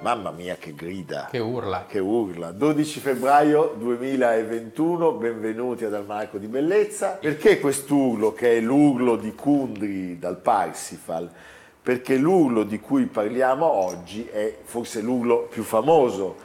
Mamma mia che grida. Che urla. Che urla. 12 febbraio 2021, benvenuti ad Almanacco di Bellezza. Perché quest'urlo che è l'urlo di Kundri dal Parsifal? Perché l'urlo di cui parliamo oggi è forse l'urlo più famoso,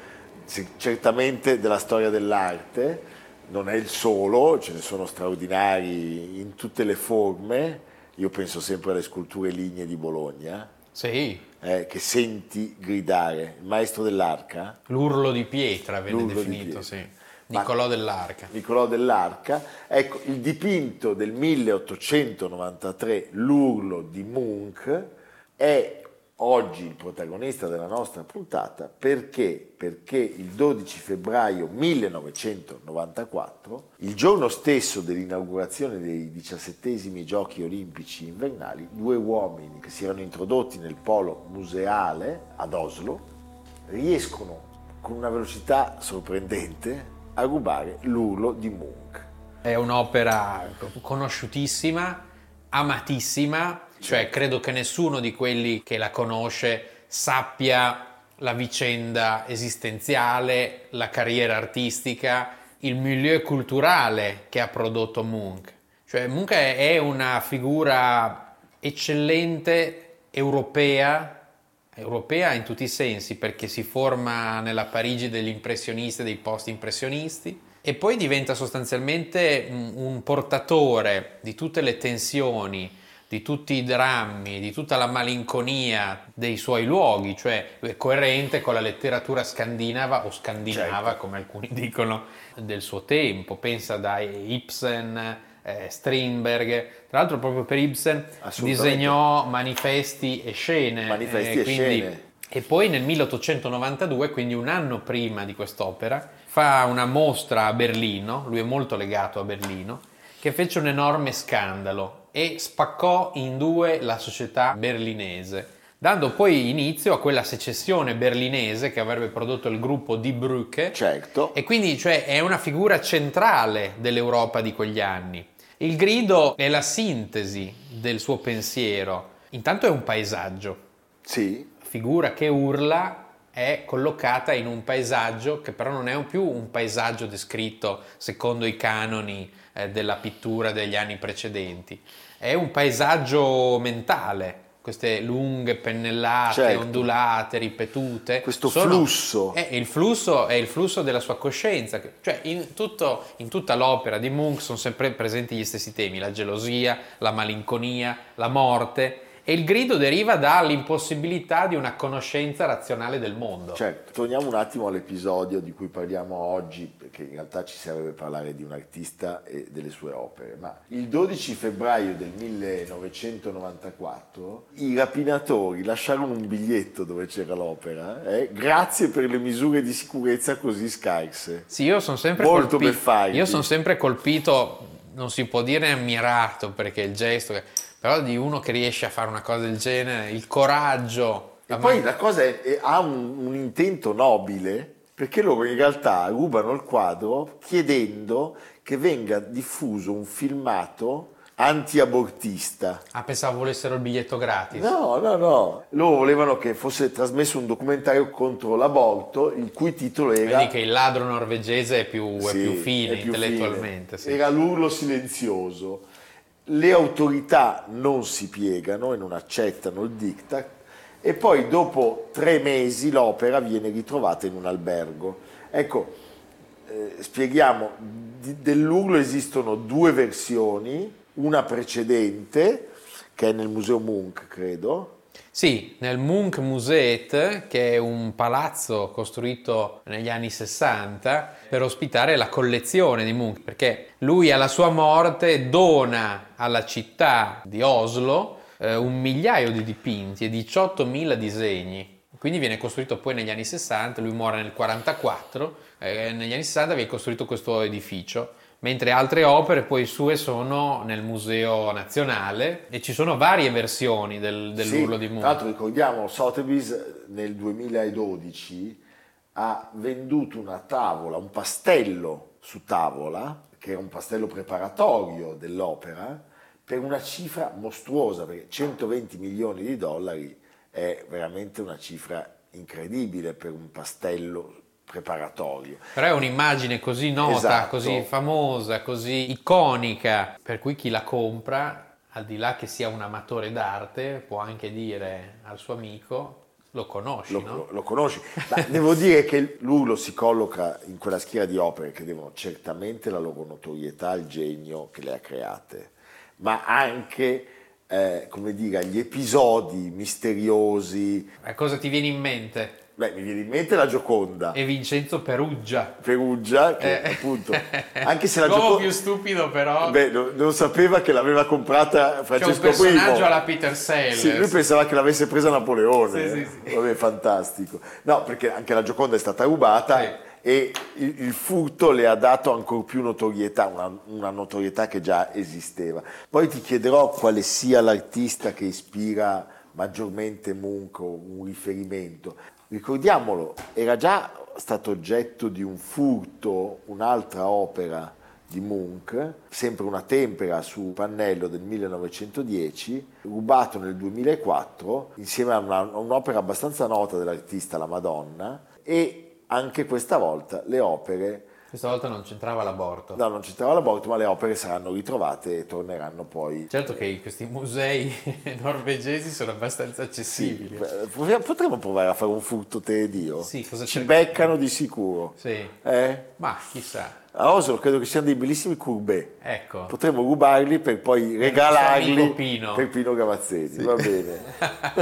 certamente della storia dell'arte, non è il solo, ce ne sono straordinari in tutte le forme, io penso sempre alle sculture lignee di Bologna. Sì eh, che senti gridare, il maestro dell'arca. L'urlo di pietra venne L'urlo definito, di sì. Niccolò dell'Arca. Niccolò dell'Arca. Ecco, il dipinto del 1893, L'urlo di Munch, è oggi il protagonista della nostra puntata perché? Perché il 12 febbraio 1994, il giorno stesso dell'inaugurazione dei diciassettesimi giochi olimpici invernali, due uomini che si erano introdotti nel polo museale ad Oslo riescono con una velocità sorprendente a rubare l'urlo di Munch. È un'opera conosciutissima, amatissima, cioè credo che nessuno di quelli che la conosce sappia la vicenda esistenziale, la carriera artistica, il milieu culturale che ha prodotto Munch. Cioè Munch è una figura eccellente europea, europea in tutti i sensi, perché si forma nella Parigi degli impressionisti e dei post-impressionisti e poi diventa sostanzialmente un portatore di tutte le tensioni di tutti i drammi, di tutta la malinconia dei suoi luoghi, cioè è coerente con la letteratura scandinava o scandinava, certo. come alcuni dicono, del suo tempo. Pensa da Ibsen, eh, Strindberg. Tra l'altro, proprio per Ibsen disegnò manifesti e scene. Manifesti eh, e quindi, scene. E poi nel 1892, quindi un anno prima di quest'opera, fa una mostra a Berlino, lui è molto legato a Berlino, che fece un enorme scandalo e spaccò in due la società berlinese, dando poi inizio a quella secessione berlinese che avrebbe prodotto il gruppo di Brücke. Certo. E quindi cioè, è una figura centrale dell'Europa di quegli anni. Il grido è la sintesi del suo pensiero. Intanto è un paesaggio. Sì. Figura che urla è collocata in un paesaggio che però non è più un paesaggio descritto secondo i canoni eh, della pittura degli anni precedenti. È un paesaggio mentale, queste lunghe pennellate certo. ondulate, ripetute. Questo sono, flusso. È il flusso. È il flusso della sua coscienza. Cioè, in, tutto, in tutta l'opera di Munch sono sempre presenti gli stessi temi: la gelosia, la malinconia, la morte e il grido deriva dall'impossibilità di una conoscenza razionale del mondo. Certo, torniamo un attimo all'episodio di cui parliamo oggi, perché in realtà ci serve parlare di un artista e delle sue opere, ma il 12 febbraio del 1994 i rapinatori lasciarono un biglietto dove c'era l'opera, eh? grazie per le misure di sicurezza così scarse. Sì, io sono sempre Molto colpito. Io sono sempre colpito, non si può dire ammirato, perché il gesto... Che però di uno che riesce a fare una cosa del genere, il coraggio. E la poi man- la cosa è, è, ha un, un intento nobile, perché loro in realtà rubano il quadro chiedendo che venga diffuso un filmato anti-abortista. Ah, pensavo volessero il biglietto gratis. No, no, no. Loro volevano che fosse trasmesso un documentario contro l'aborto, il cui titolo era... Vedi che il ladro norvegese è più, sì, è più fine è più intellettualmente. Fine. Sì. Era l'urlo silenzioso le autorità non si piegano e non accettano il diktat e poi dopo tre mesi l'opera viene ritrovata in un albergo. Ecco, eh, spieghiamo, di, dell'urlo esistono due versioni, una precedente che è nel Museo Munch, credo, sì, nel Munch Museet, che è un palazzo costruito negli anni 60 per ospitare la collezione di Munch, perché lui alla sua morte dona alla città di Oslo eh, un migliaio di dipinti e 18.000 disegni. Quindi viene costruito poi negli anni 60, lui muore nel 44, eh, negli anni 60 viene costruito questo edificio mentre altre opere poi sue sono nel Museo Nazionale e ci sono varie versioni del, dell'Urlo sì, di Munch. Tra l'altro ricordiamo, Sotheby's nel 2012 ha venduto una tavola, un pastello su tavola, che è un pastello preparatorio dell'opera, per una cifra mostruosa, perché 120 milioni di dollari è veramente una cifra incredibile per un pastello preparatorio. Però è un'immagine così nota, esatto. così famosa, così iconica, per cui chi la compra, al di là che sia un amatore d'arte, può anche dire al suo amico lo conosci, lo, no? lo, conosci. Ma devo dire che lui lo si colloca in quella schiera di opere che devono certamente la loro notorietà al genio che le ha create, ma anche, eh, come dire, gli episodi misteriosi. Ma cosa ti viene in mente? Beh, mi viene in mente la Gioconda. E Vincenzo Peruggia. Peruggia, che eh. appunto, anche se la L'uomo Gioconda... più stupido però... Beh, non, non sapeva che l'aveva comprata Francesco I. C'è un personaggio I. alla Peter Sellers. Sì, lui pensava che l'avesse presa Napoleone. Sì, sì, sì. Vabbè, fantastico. No, perché anche la Gioconda è stata rubata sì. e il, il, furto le ha dato ancora più notorietà, una, una notorietà che già esisteva. Poi ti chiederò quale sia l'artista che ispira maggiormente Munch un riferimento ricordiamolo, era già stato oggetto di un furto un'altra opera di Munch, sempre una tempera su pannello del 1910, rubato nel 2004 insieme a, una, a un'opera abbastanza nota dell'artista La Madonna e anche questa volta le opere questa volta non c'entrava l'aborto. No, non c'entrava l'aborto, ma le opere saranno ritrovate e torneranno poi. Certo che questi musei norvegesi sono abbastanza accessibili. Sì, potremmo provare a fare un furto te e Dio? Sì, cosa Ci beccano di sicuro. Sì. Eh? Ma chissà. A Oslo credo che siano dei bellissimi courbet. Ecco. Potremmo rubarli per poi regalarli Pino. per Pino Gavazzini. Sì. Va bene.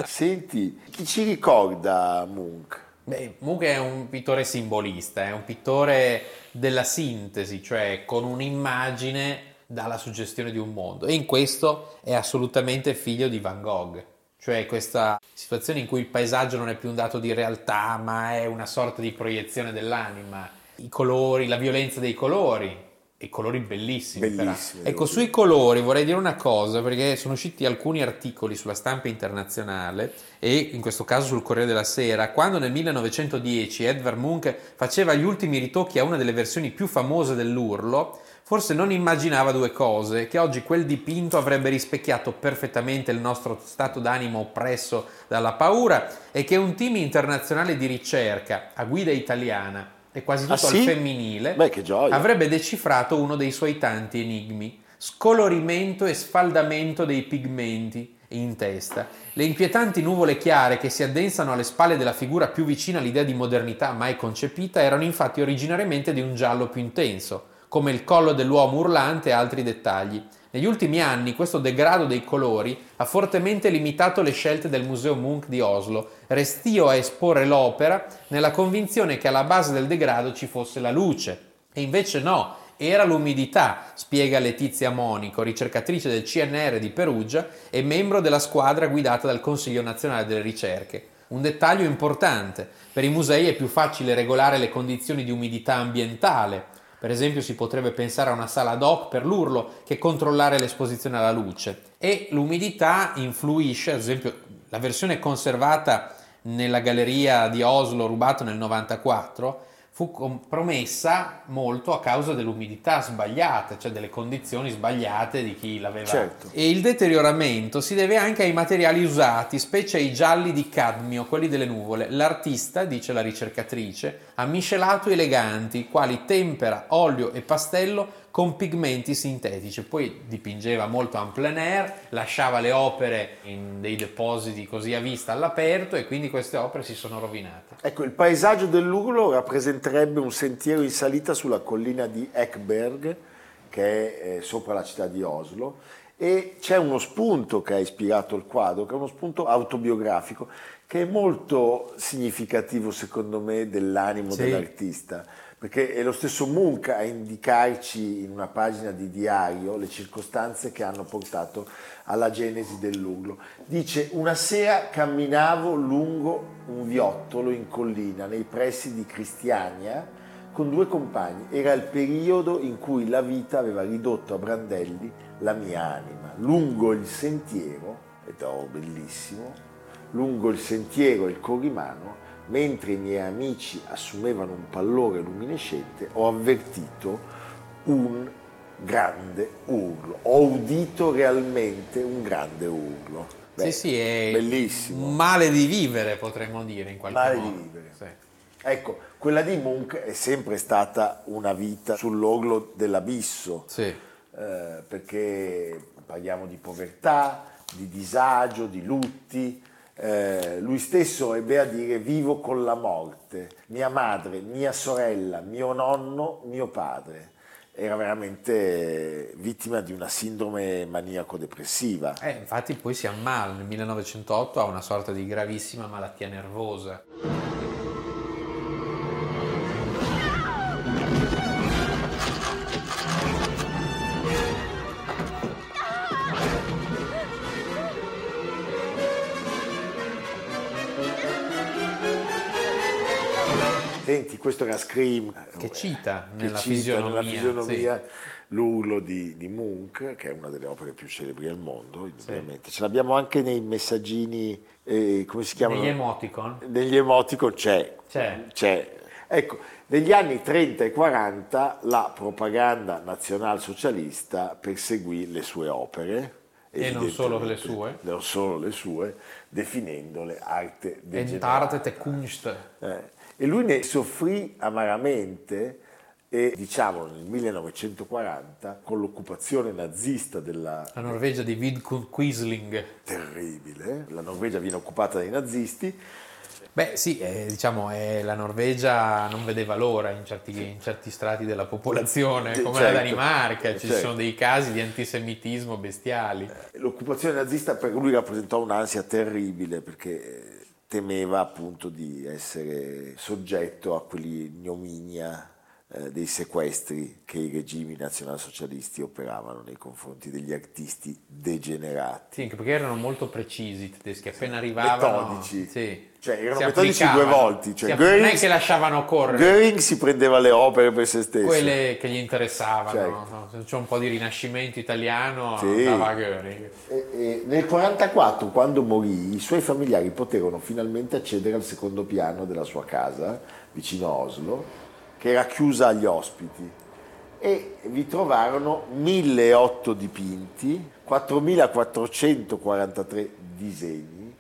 Senti, chi ci ricorda Munch? Beh, Munch è un pittore simbolista, è un pittore della sintesi, cioè con un'immagine dà la suggestione di un mondo e in questo è assolutamente figlio di Van Gogh. Cioè questa situazione in cui il paesaggio non è più un dato di realtà, ma è una sorta di proiezione dell'anima. I colori, la violenza dei colori, e colori bellissimi. bellissimi ecco, sui colori vorrei dire una cosa, perché sono usciti alcuni articoli sulla stampa internazionale e in questo caso sul Corriere della Sera, quando nel 1910 Edvard Munch faceva gli ultimi ritocchi a una delle versioni più famose dell'Urlo, forse non immaginava due cose, che oggi quel dipinto avrebbe rispecchiato perfettamente il nostro stato d'animo oppresso dalla paura e che un team internazionale di ricerca a guida italiana e quasi tutto ah, sì? al femminile, Beh, avrebbe decifrato uno dei suoi tanti enigmi, scolorimento e sfaldamento dei pigmenti in testa. Le inquietanti nuvole chiare che si addensano alle spalle della figura più vicina all'idea di modernità mai concepita erano infatti originariamente di un giallo più intenso, come il collo dell'uomo urlante e altri dettagli. Negli ultimi anni questo degrado dei colori ha fortemente limitato le scelte del Museo Munch di Oslo, restio a esporre l'opera nella convinzione che alla base del degrado ci fosse la luce. E invece no, era l'umidità, spiega Letizia Monico, ricercatrice del CNR di Perugia e membro della squadra guidata dal Consiglio nazionale delle ricerche. Un dettaglio importante, per i musei è più facile regolare le condizioni di umidità ambientale, per esempio si potrebbe pensare a una sala ad hoc per l'urlo che controllare l'esposizione alla luce. E l'umidità influisce, ad esempio la versione conservata nella galleria di Oslo rubata nel 94 fu compromessa molto a causa dell'umidità sbagliata, cioè delle condizioni sbagliate di chi l'aveva. Certo. E il deterioramento si deve anche ai materiali usati, specie ai gialli di cadmio, quelli delle nuvole. L'artista, dice la ricercatrice, ha miscelato eleganti, quali tempera, olio e pastello, con pigmenti sintetici. Poi dipingeva molto en plein air, lasciava le opere in dei depositi così a vista all'aperto e quindi queste opere si sono rovinate. Ecco, il paesaggio dell'Urlo rappresenterebbe un sentiero in salita sulla collina di Ekberg, che è eh, sopra la città di Oslo, e c'è uno spunto che ha ispirato il quadro, che è uno spunto autobiografico, che è molto significativo secondo me dell'animo sì. dell'artista, perché è lo stesso Munch a indicarci in una pagina di diario le circostanze che hanno portato alla genesi dell'urlo. Dice, una sera camminavo lungo un viottolo in collina nei pressi di Cristiania con due compagni. Era il periodo in cui la vita aveva ridotto a brandelli la mia anima. Lungo il sentiero, ed è bellissimo, lungo il sentiero e il corrimano, mentre i miei amici assumevano un pallore luminescente, ho avvertito un grande urlo. Ho udito realmente un grande urlo. Beh, sì, sì, è bellissimo. Male di vivere, potremmo dire in qualche male modo. Male di vivere. Sì. Ecco, quella di Munch è sempre stata una vita sull'orlo dell'abisso. Sì. Eh, perché parliamo di povertà, di disagio, di lutti, eh, lui stesso ebbe a dire vivo con la morte, mia madre, mia sorella, mio nonno, mio padre. Era veramente vittima di una sindrome maniaco-depressiva. Eh, infatti poi si ammala nel 1908 a una sorta di gravissima malattia nervosa. Questo era Scream. Che cita nella che cita fisionomia, nella fisionomia sì. l'urlo di, di, Munch, che è una delle opere più celebri al mondo, indubbiamente. Sì. Ce l'abbiamo anche nei messaggini, eh, come si chiamano? Negli emoticon? Negli emoticon c'è. C'è. c'è. Ecco, negli anni 30 e 40 la propaganda nazionalsocialista perseguì le sue opere. E non solo le sue? Non solo le sue, definendole arte degenerata. Entarte Kunst. Eh e lui ne soffrì amaramente e diciamo nel 1940 con l'occupazione nazista della la Norvegia di Vidkun Quisling terribile la Norvegia viene occupata dai nazisti Beh sì, eh, diciamo eh, la Norvegia non vedeva l'ora in certi, in certi strati della popolazione, come certo, la Danimarca, ci certo. sono dei casi di antisemitismo bestiali. L'occupazione nazista per lui rappresentò un'ansia terribile perché temeva appunto di essere soggetto a quell'ignominia eh, dei sequestri che i regimi nazionalsocialisti operavano nei confronti degli artisti degenerati. Sì, perché erano molto precisi i tedeschi, appena arrivavano... Metodici. Sì. Cioè, erano metodici due volte. Cioè, Göring, non è che lasciavano correre. Göring si prendeva le opere per se stesso. Quelle che gli interessavano. Certo. Se c'è un po' di rinascimento italiano, sì. andava a Göring. E, e nel 1944, quando morì, i suoi familiari poterono finalmente accedere al secondo piano della sua casa, vicino a Oslo, che era chiusa agli ospiti. E vi trovarono 1008 dipinti, 4443 disegni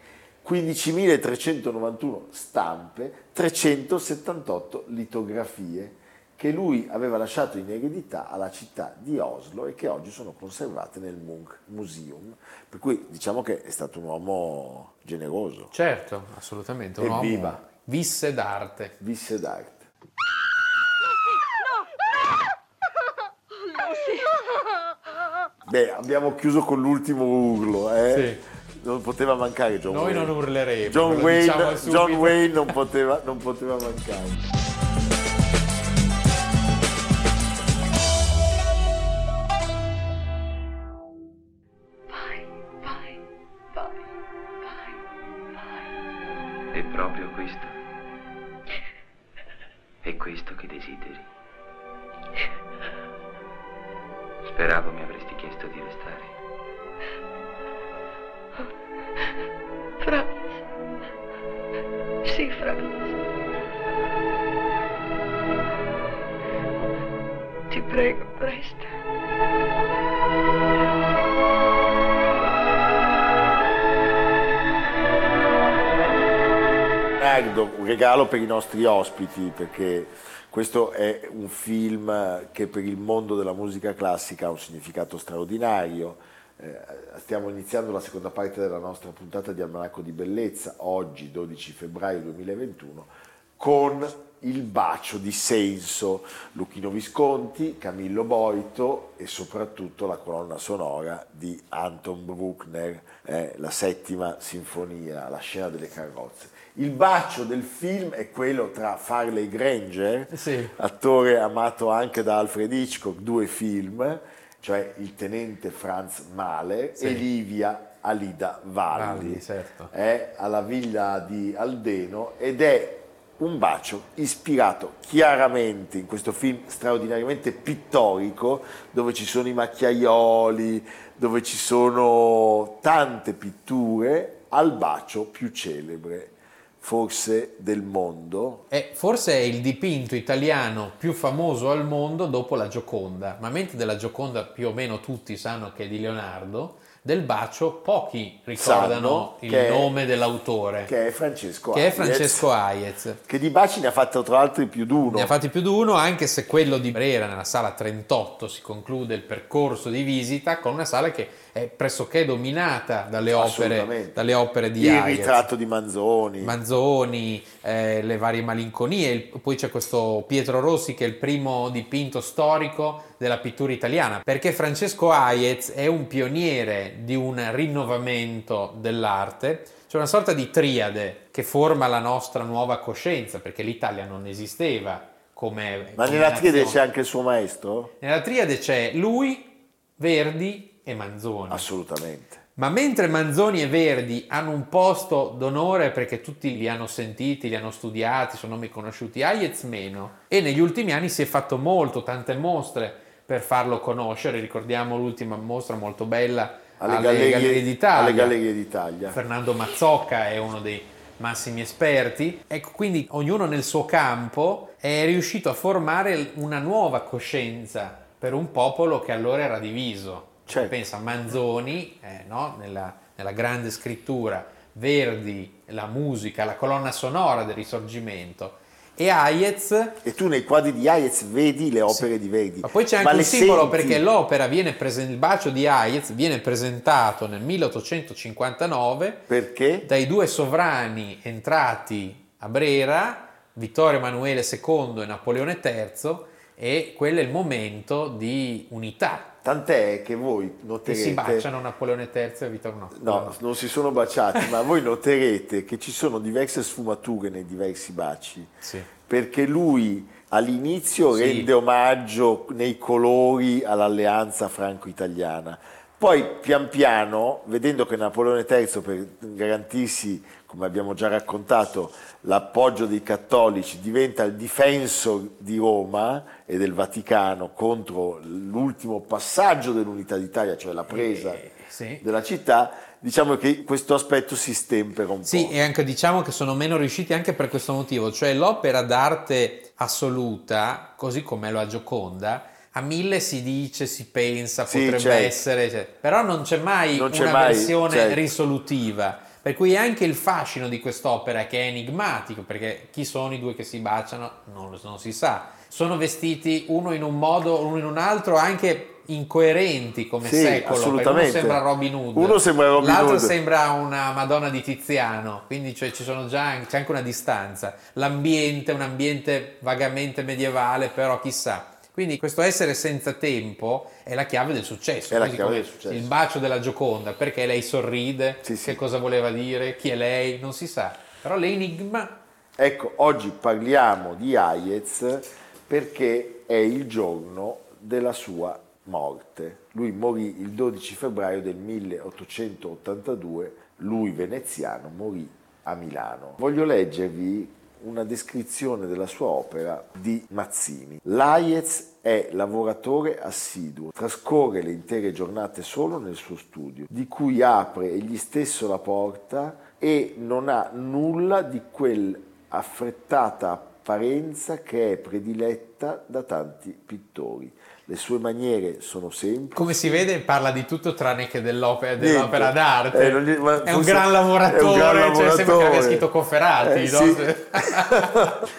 15.391 stampe, 378 litografie che lui aveva lasciato in eredità alla città di Oslo e che oggi sono conservate nel Munch Museum. Per cui diciamo che è stato un uomo generoso. Certo, assolutamente. Un Evviva. uomo visse d'arte. Visse d'arte. Beh, abbiamo chiuso con l'ultimo urlo, eh? Sì non poteva mancare John Noi Wayne. non urleremo. John, Wayne, diciamo John Wayne non poteva, non poteva mancare. Per i nostri ospiti perché questo è un film che per il mondo della musica classica ha un significato straordinario. Eh, stiamo iniziando la seconda parte della nostra puntata di Almanacco di Bellezza, oggi 12 febbraio 2021, con il bacio di senso, Luchino Visconti, Camillo Boito e soprattutto la colonna sonora di Anton Bruckner, eh, la settima sinfonia, la scena delle carrozze. Il bacio del film è quello tra Farley Granger, Sì. attore amato anche da Alfred Hitchcock, due film, cioè il tenente Franz Mahler Sì. e Livia Alida Valli, Valli, certo. è alla villa di Aldeno ed è un bacio ispirato chiaramente in questo film straordinariamente pittorico dove ci sono i macchiaioli, dove ci sono tante pitture al bacio più celebre forse del mondo. E forse è il dipinto italiano più famoso al mondo dopo la Gioconda, ma mentre della Gioconda più o meno tutti sanno che è di Leonardo, del bacio pochi ricordano Sanno il che nome dell'autore, Che è Francesco che è Hayez, Francesco Hayez. Che di baci ne ha fatto tra l'altro più di uno. Ne ha fatti più di uno, anche se quello di Brera nella sala 38 si conclude il percorso di visita con una sala che è pressoché dominata dalle opere, dalle opere di il Hayez. ritratto di Manzoni. Manzoni, eh, le varie malinconie, il- poi c'è questo Pietro Rossi che è il primo dipinto storico della pittura italiana, perché Francesco Hayez è un pioniere di un rinnovamento dell'arte, c'è una sorta di triade che forma la nostra nuova coscienza, perché l'Italia non esisteva come... Ma come nella triade c'è anche il suo maestro? Nella triade c'è lui, Verdi e Manzoni. Assolutamente. Ma mentre Manzoni e Verdi hanno un posto d'onore perché tutti li hanno sentiti, li hanno studiati, sono nomi conosciuti, Hayez meno. E negli ultimi anni si è fatto molto, tante mostre per farlo conoscere. Ricordiamo l'ultima mostra molto bella Alle, alle, gallerie, Gallerie d'Italia. alle Gallerie d'Italia. Fernando Mazzocca è uno dei massimi esperti. Ecco, quindi ognuno nel suo campo è riuscito a formare una nuova coscienza per un popolo che allora era diviso. Certo. Pensa a Manzoni, eh, no? nella, nella grande scrittura, Verdi, la musica, la colonna sonora del risorgimento. E Hayez E tu nei quadri di Hayez vedi le opere di Verdi. ma poi c'è anche le un simbolo senti? perché l'opera viene presentato, il bacio di Hayez viene presentato nel 1859 Perché? dai due sovrani entrati a Brera, Vittorio Emanuele II e Napoleone III, e quello è il momento di unità. Tant'è che voi Che noterete... si baciano Napoleone III e Vittorio no. No, non si sono baciati, ma voi noterete che ci sono diverse sfumature nei diversi baci. Sì. Perché lui all'inizio Sì. rende omaggio nei colori all'alleanza franco-italiana. Poi pian piano, vedendo che Napoleone III per garantirsi, come abbiamo già raccontato, l'appoggio dei cattolici diventa il difensor di Roma e del Vaticano contro l'ultimo passaggio dell'unità d'Italia, cioè la presa Eh, sì. della città, diciamo che questo aspetto si stempera un Sì, po'. e anche diciamo che sono meno riusciti anche per questo motivo, cioè l'opera d'arte assoluta, così come la Gioconda, a mille si dice, si pensa, Sì, potrebbe certo. essere, cioè, però non c'è mai Non c'è una mai, versione certo. risolutiva. Per cui anche il fascino di quest'opera che è enigmatico, perché chi sono i due che si baciano non, non si sa. Sono vestiti uno in un modo, uno in un altro, anche incoerenti come Sì, secolo. Uno sembra Robin Hood, Uno sembra Robin l'altro Hood. sembra una Madonna di Tiziano, quindi cioè, ci sono già c'è anche una distanza. L'ambiente, un ambiente vagamente medievale, però chissà. Quindi questo essere senza tempo è la chiave del successo. Chiave del successo. Il bacio della Gioconda, perché lei sorride, Sì, sì. che cosa voleva dire, chi è lei, non si sa. Però l'enigma Ecco, oggi parliamo di Hayez perché è il giorno della sua morte. Lui morì il 12 febbraio del 1882, lui veneziano morì a Milano. Voglio leggervi una descrizione della sua opera di Mazzini. L'Hayez è lavoratore assiduo, trascorre le intere giornate solo nel suo studio, di cui apre egli stesso la porta e non ha nulla di quell'affrettata apparenza che è prediletta letta da tanti pittori. Le sue maniere sono semplici. Come si vede parla di tutto tranne che dell'opera, dell'opera d'arte. Eh, gli- è un gran lavoratore, è un gran cioè, sembra che abbia lavoratore. scritto Cofferati. Eh, no?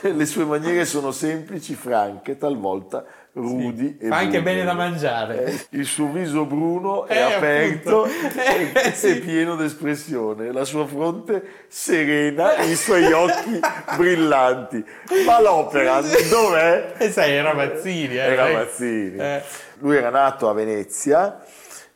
sì. Le sue maniere sono semplici, franche, talvolta rudi e Fa anche bene da mangiare. Eh, Il suo viso bruno è Eh, aperto appunto. e, Eh, sì. pieno d'espressione, la sua fronte serena i suoi occhi brillanti. Ma l'opera dov'è? Sai, era Mazzini. Eh, Era dai. Mazzini. Eh. Lui era nato a Venezia,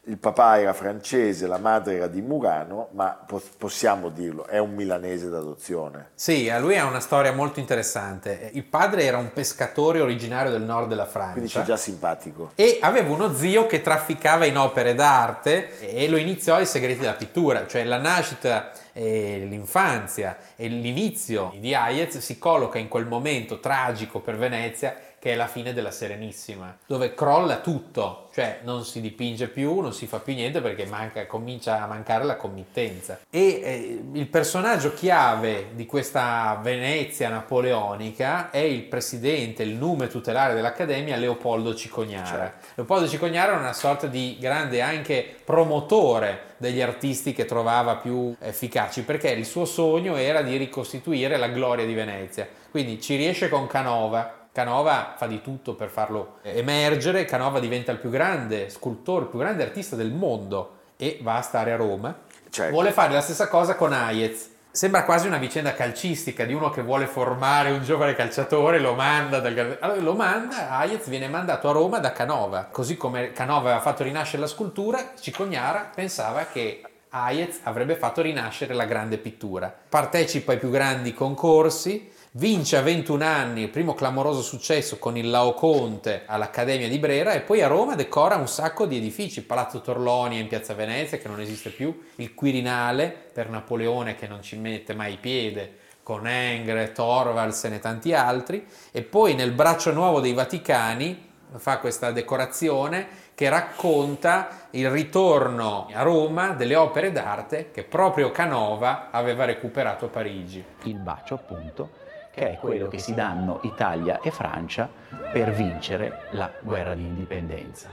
il papà era francese, la madre era di Murano, ma po- possiamo dirlo, è un milanese d'adozione. Sì, a lui ha una storia molto interessante. Il padre era un pescatore originario del nord della Quindi Francia. c'è già simpatico. E aveva uno zio che trafficava in opere d'arte e lo iniziò ai segreti della pittura, cioè la nascita e l'infanzia e l'inizio di Hayez si colloca in quel momento tragico per Venezia che è la fine della Serenissima, dove crolla tutto, cioè non si dipinge più, non si fa più niente perché manca- comincia a mancare la committenza. E eh, il personaggio chiave di questa Venezia napoleonica è il presidente, il nume tutelare dell'Accademia, Leopoldo Cicognara. Leopoldo Cicognara era una sorta di grande anche promotore degli artisti che trovava più efficaci, perché il suo sogno era di ricostituire la gloria di Venezia. Quindi ci riesce con Canova. Canova fa di tutto per farlo emergere, Canova diventa il più grande scultore, il più grande artista del mondo e va a stare a Roma. Certo. Vuole fare la stessa cosa con Hayez. Sembra quasi una vicenda calcistica di uno che vuole formare un giovane calciatore, lo manda dal allora, lo manda, Hayez viene mandato a Roma da Canova. Così come Canova aveva fatto rinascere la scultura, Cicognara pensava che Hayez avrebbe fatto rinascere la grande pittura. Partecipa ai più grandi concorsi, vince a 21 anni il primo clamoroso successo con il Laoconte all'Accademia di Brera e poi a Roma decora un sacco di edifici, Palazzo Torlonia in Piazza Venezia che non esiste più, il Quirinale per Napoleone che non ci mette mai piede, con Engre, Torvalds e tanti altri e poi nel braccio nuovo dei Vaticani fa questa decorazione che racconta il ritorno a Roma delle opere d'arte che proprio Canova aveva recuperato a Parigi. il bacio appunto, che è quello che si danno Italia e Francia per vincere la guerra di indipendenza.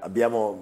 Abbiamo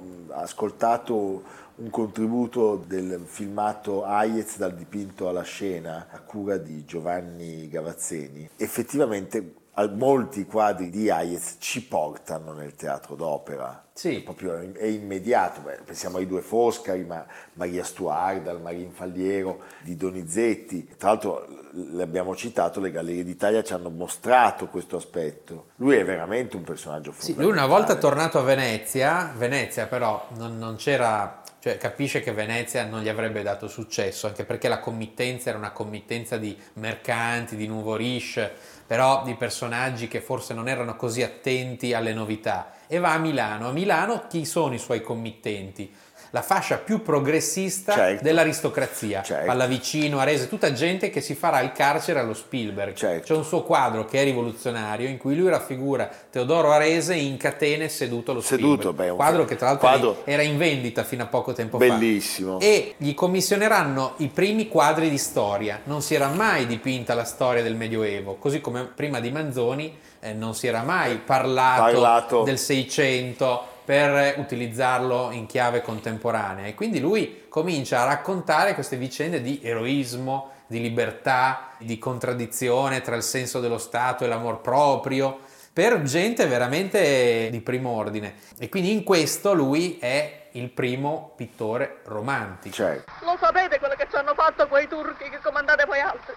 ascoltato un contributo del filmato Hayez dal dipinto alla scena a cura di Giovanni Gavazzeni. Effettivamente molti quadri di Hayez ci portano nel teatro d'opera. Sì. Proprio è immediato, Beh, pensiamo ai due Foscari, ma Maria Stuarda, al Marin Falliero di Donizetti. Tra l'altro l'abbiamo citato, le Gallerie d'Italia ci hanno mostrato questo aspetto. Lui è veramente un personaggio Sì, fondamentale. lui una volta tornato a Venezia, Venezia però non, non c'era, cioè capisce che Venezia non gli avrebbe dato successo, anche perché la committenza era una committenza di mercanti, di nouveau riche, però di personaggi che forse non erano così attenti alle novità. E va a Milano. A Milano chi sono i suoi committenti? La fascia più progressista Certo. dell'aristocrazia, Certo. Pallavicino, Arese, tutta gente che si farà il carcere allo Spielberg. Certo. C'è un suo quadro che è rivoluzionario in cui lui raffigura Teodoro Arese in catene seduto allo Seduto, Spielberg. beh, un quadro che tra l'altro quadro- era in vendita fino a poco tempo Bellissimo. fa. E gli commissioneranno i primi quadri di storia. Non si era mai dipinta la storia del Medioevo, così come prima di Manzoni eh, non si era mai parlato, Parlato. del Seicento per utilizzarlo in chiave contemporanea e quindi lui comincia a raccontare queste vicende di eroismo, di libertà, di contraddizione tra il senso dello Stato e l'amor proprio per gente veramente di primo ordine e quindi in questo lui è il primo pittore romantico. Certo. Lo sapete quello che ci hanno fatto quei turchi che comandate voi altri?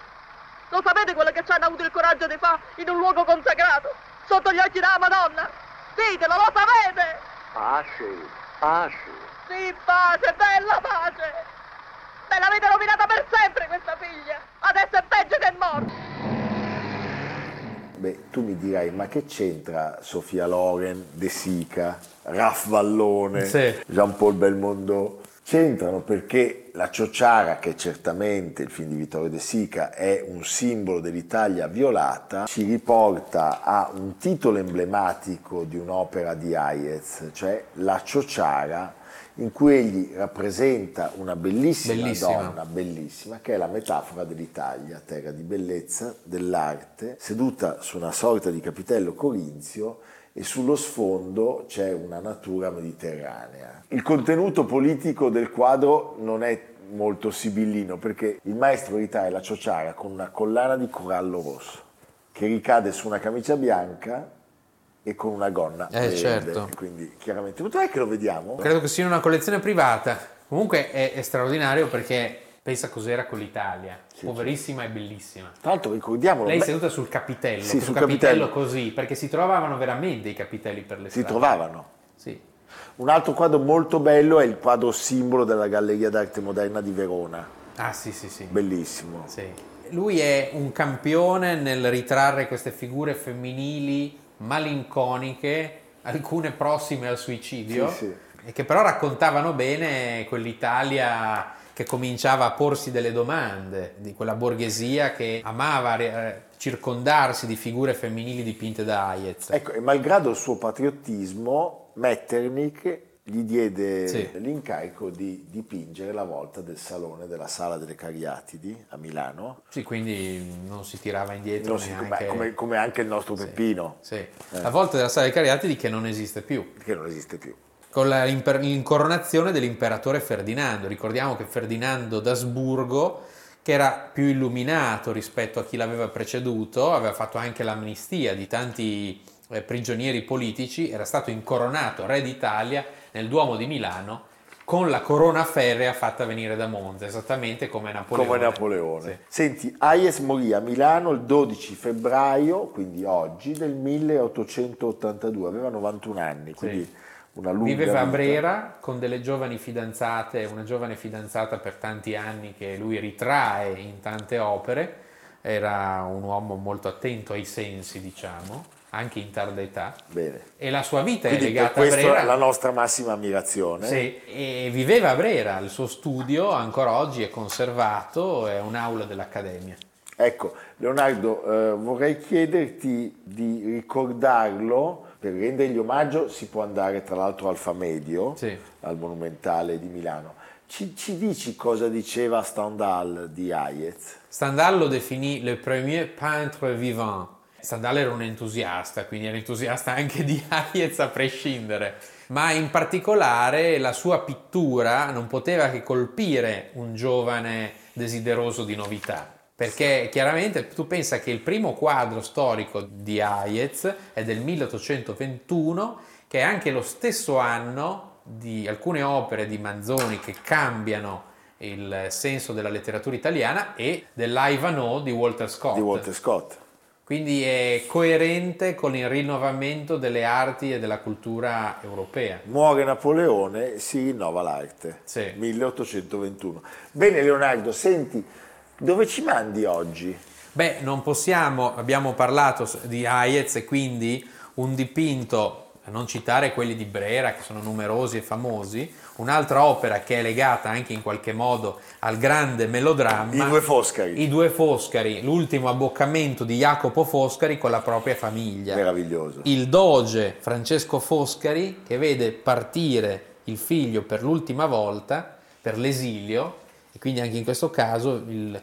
Lo sapete quello che ci hanno avuto il coraggio di fare in un luogo consacrato, sotto gli occhi della Madonna? Ditelo, lo sapete! Pace, pace. Sì, pace, bella pace! Me l'avete rovinata per sempre questa figlia! Adesso è peggio che è morta! Beh, tu mi dirai, ma che c'entra Sofia Loren, De Sica, Raf Vallone, Sì. Jean-Paul Belmondo C'entrano perché La Ciociara, che certamente il film di Vittorio De Sica è un simbolo dell'Italia violata, ci riporta a un titolo emblematico di un'opera di Hayez, cioè La Ciociara, in cui egli rappresenta una bellissima, Bellissima. donna, bellissima, che è la metafora dell'Italia, terra di bellezza, dell'arte, seduta su una sorta di capitello corinzio e sullo sfondo c'è una natura mediterranea. Il contenuto politico del quadro non è molto sibillino perché il maestro ritrae la ciociara con una collana di corallo rosso che ricade su una camicia bianca e con una gonna Eh, verde. certo. Quindi chiaramente, dov'è che lo vediamo? Credo che sia una collezione privata. Comunque è, è straordinario perché pensa cos'era con l'Italia. Poverissima e bellissima. Tra l'altro ricordiamolo, Lei è seduta sul capitello, Sì, sul capitello, capitello. così, perché si trovavano veramente i capitelli per le si strade. trovavano. Sì. Un altro quadro molto bello è il quadro simbolo della Galleria d'Arte Moderna di Verona, Ah sì sì sì. bellissimo. Sì. Lui è un campione nel ritrarre queste figure femminili malinconiche, alcune prossime al suicidio, Sì, sì. e che però raccontavano bene quell'Italia che cominciava a porsi delle domande, di quella borghesia che amava eh, circondarsi di figure femminili dipinte da Hayez. Ecco, e malgrado il suo patriottismo, Metternich gli diede Sì. l'incarico di dipingere la volta del salone della Sala delle Cariatidi a Milano, Sì, quindi non si tirava indietro si- neanche... come, come anche il nostro Peppino, Sì. La volta della sala dei Cariatidi che non esiste più. che non esiste più. Con la- l'incoronazione dell'imperatore Ferdinando. Ricordiamo che Ferdinando d'Asburgo, che era più illuminato rispetto a chi l'aveva preceduto, aveva fatto anche l'amnistia di tanti eh, prigionieri politici, era stato incoronato re d'Italia nel Duomo di Milano con la corona ferrea fatta venire da Monza, esattamente come Napoleone. Come Napoleone. Sì. Senti, Hayes morì a Milano il 12 febbraio, quindi oggi, del 1882, aveva 91 anni, quindi una lunga Viveva a. Brera con delle giovani fidanzate, una giovane fidanzata per tanti anni che lui ritrae in tante opere, era un uomo molto attento ai sensi, diciamo, anche in tarda età, Bene. e la sua vita Quindi è legata a questo Brera. è la nostra massima ammirazione. Sì, e viveva a Brera, il suo studio ancora oggi è conservato, è un'aula dell'Accademia. Ecco, Leonardo, eh, vorrei chiederti di ricordarlo, per rendergli omaggio si può andare tra l'altro al Famedio, Sì. al Monumentale di Milano. Ci, ci dici cosa diceva Stendhal di Hayez? Stendhal lo definì le premier peintre vivant. Stendhal era un entusiasta, quindi era entusiasta anche di Hayez a prescindere, ma in particolare la sua pittura non poteva che colpire un giovane desideroso di novità. Perché chiaramente tu pensa che il primo quadro storico di Hayez è del 1821, che è anche lo stesso anno di alcune opere di Manzoni che cambiano il senso della letteratura italiana e dell'Ivanhoe di Walter Scott. Di Walter Scott. Quindi è coerente con il rinnovamento delle arti e della cultura europea. Muore Napoleone, si rinnova l'arte. Sì. 1821. Bene Leonardo, senti, dove ci mandi oggi? Beh, non possiamo, abbiamo parlato di Hayez e quindi un dipinto, a non citare quelli di Brera che sono numerosi e famosi, un'altra opera che è legata anche in qualche modo al grande melodramma. I due Foscari. I due Foscari, l'ultimo abboccamento di Jacopo Foscari con la propria famiglia. Meraviglioso. Il doge Francesco Foscari che vede partire il figlio per l'ultima volta per l'esilio quindi anche in questo caso il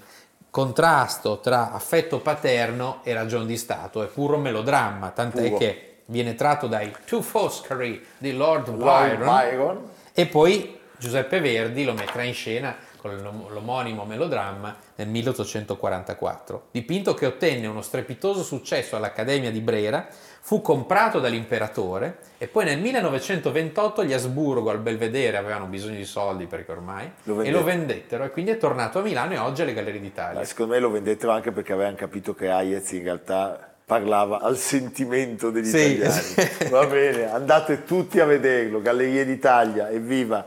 contrasto tra affetto paterno e ragion di Stato è puro melodramma, tant'è Puro. che viene tratto dai Two Foscari di Lord Lord Byron, Byron. e poi Giuseppe Verdi lo metterà in scena con l'om- l'omonimo melodramma nel 1844. Dipinto che ottenne uno strepitoso successo all'Accademia di Brera, fu comprato dall'imperatore e poi nel 1928 gli Asburgo al Belvedere avevano bisogno di soldi perché ormai Lo e lo vendettero. e quindi è tornato a Milano e oggi alle Gallerie d'Italia. Ma secondo me lo vendettero anche perché avevano capito che Hayez in realtà parlava al sentimento degli Sì, italiani. sì. Va bene, andate tutti a vederlo, Gallerie d'Italia, evviva!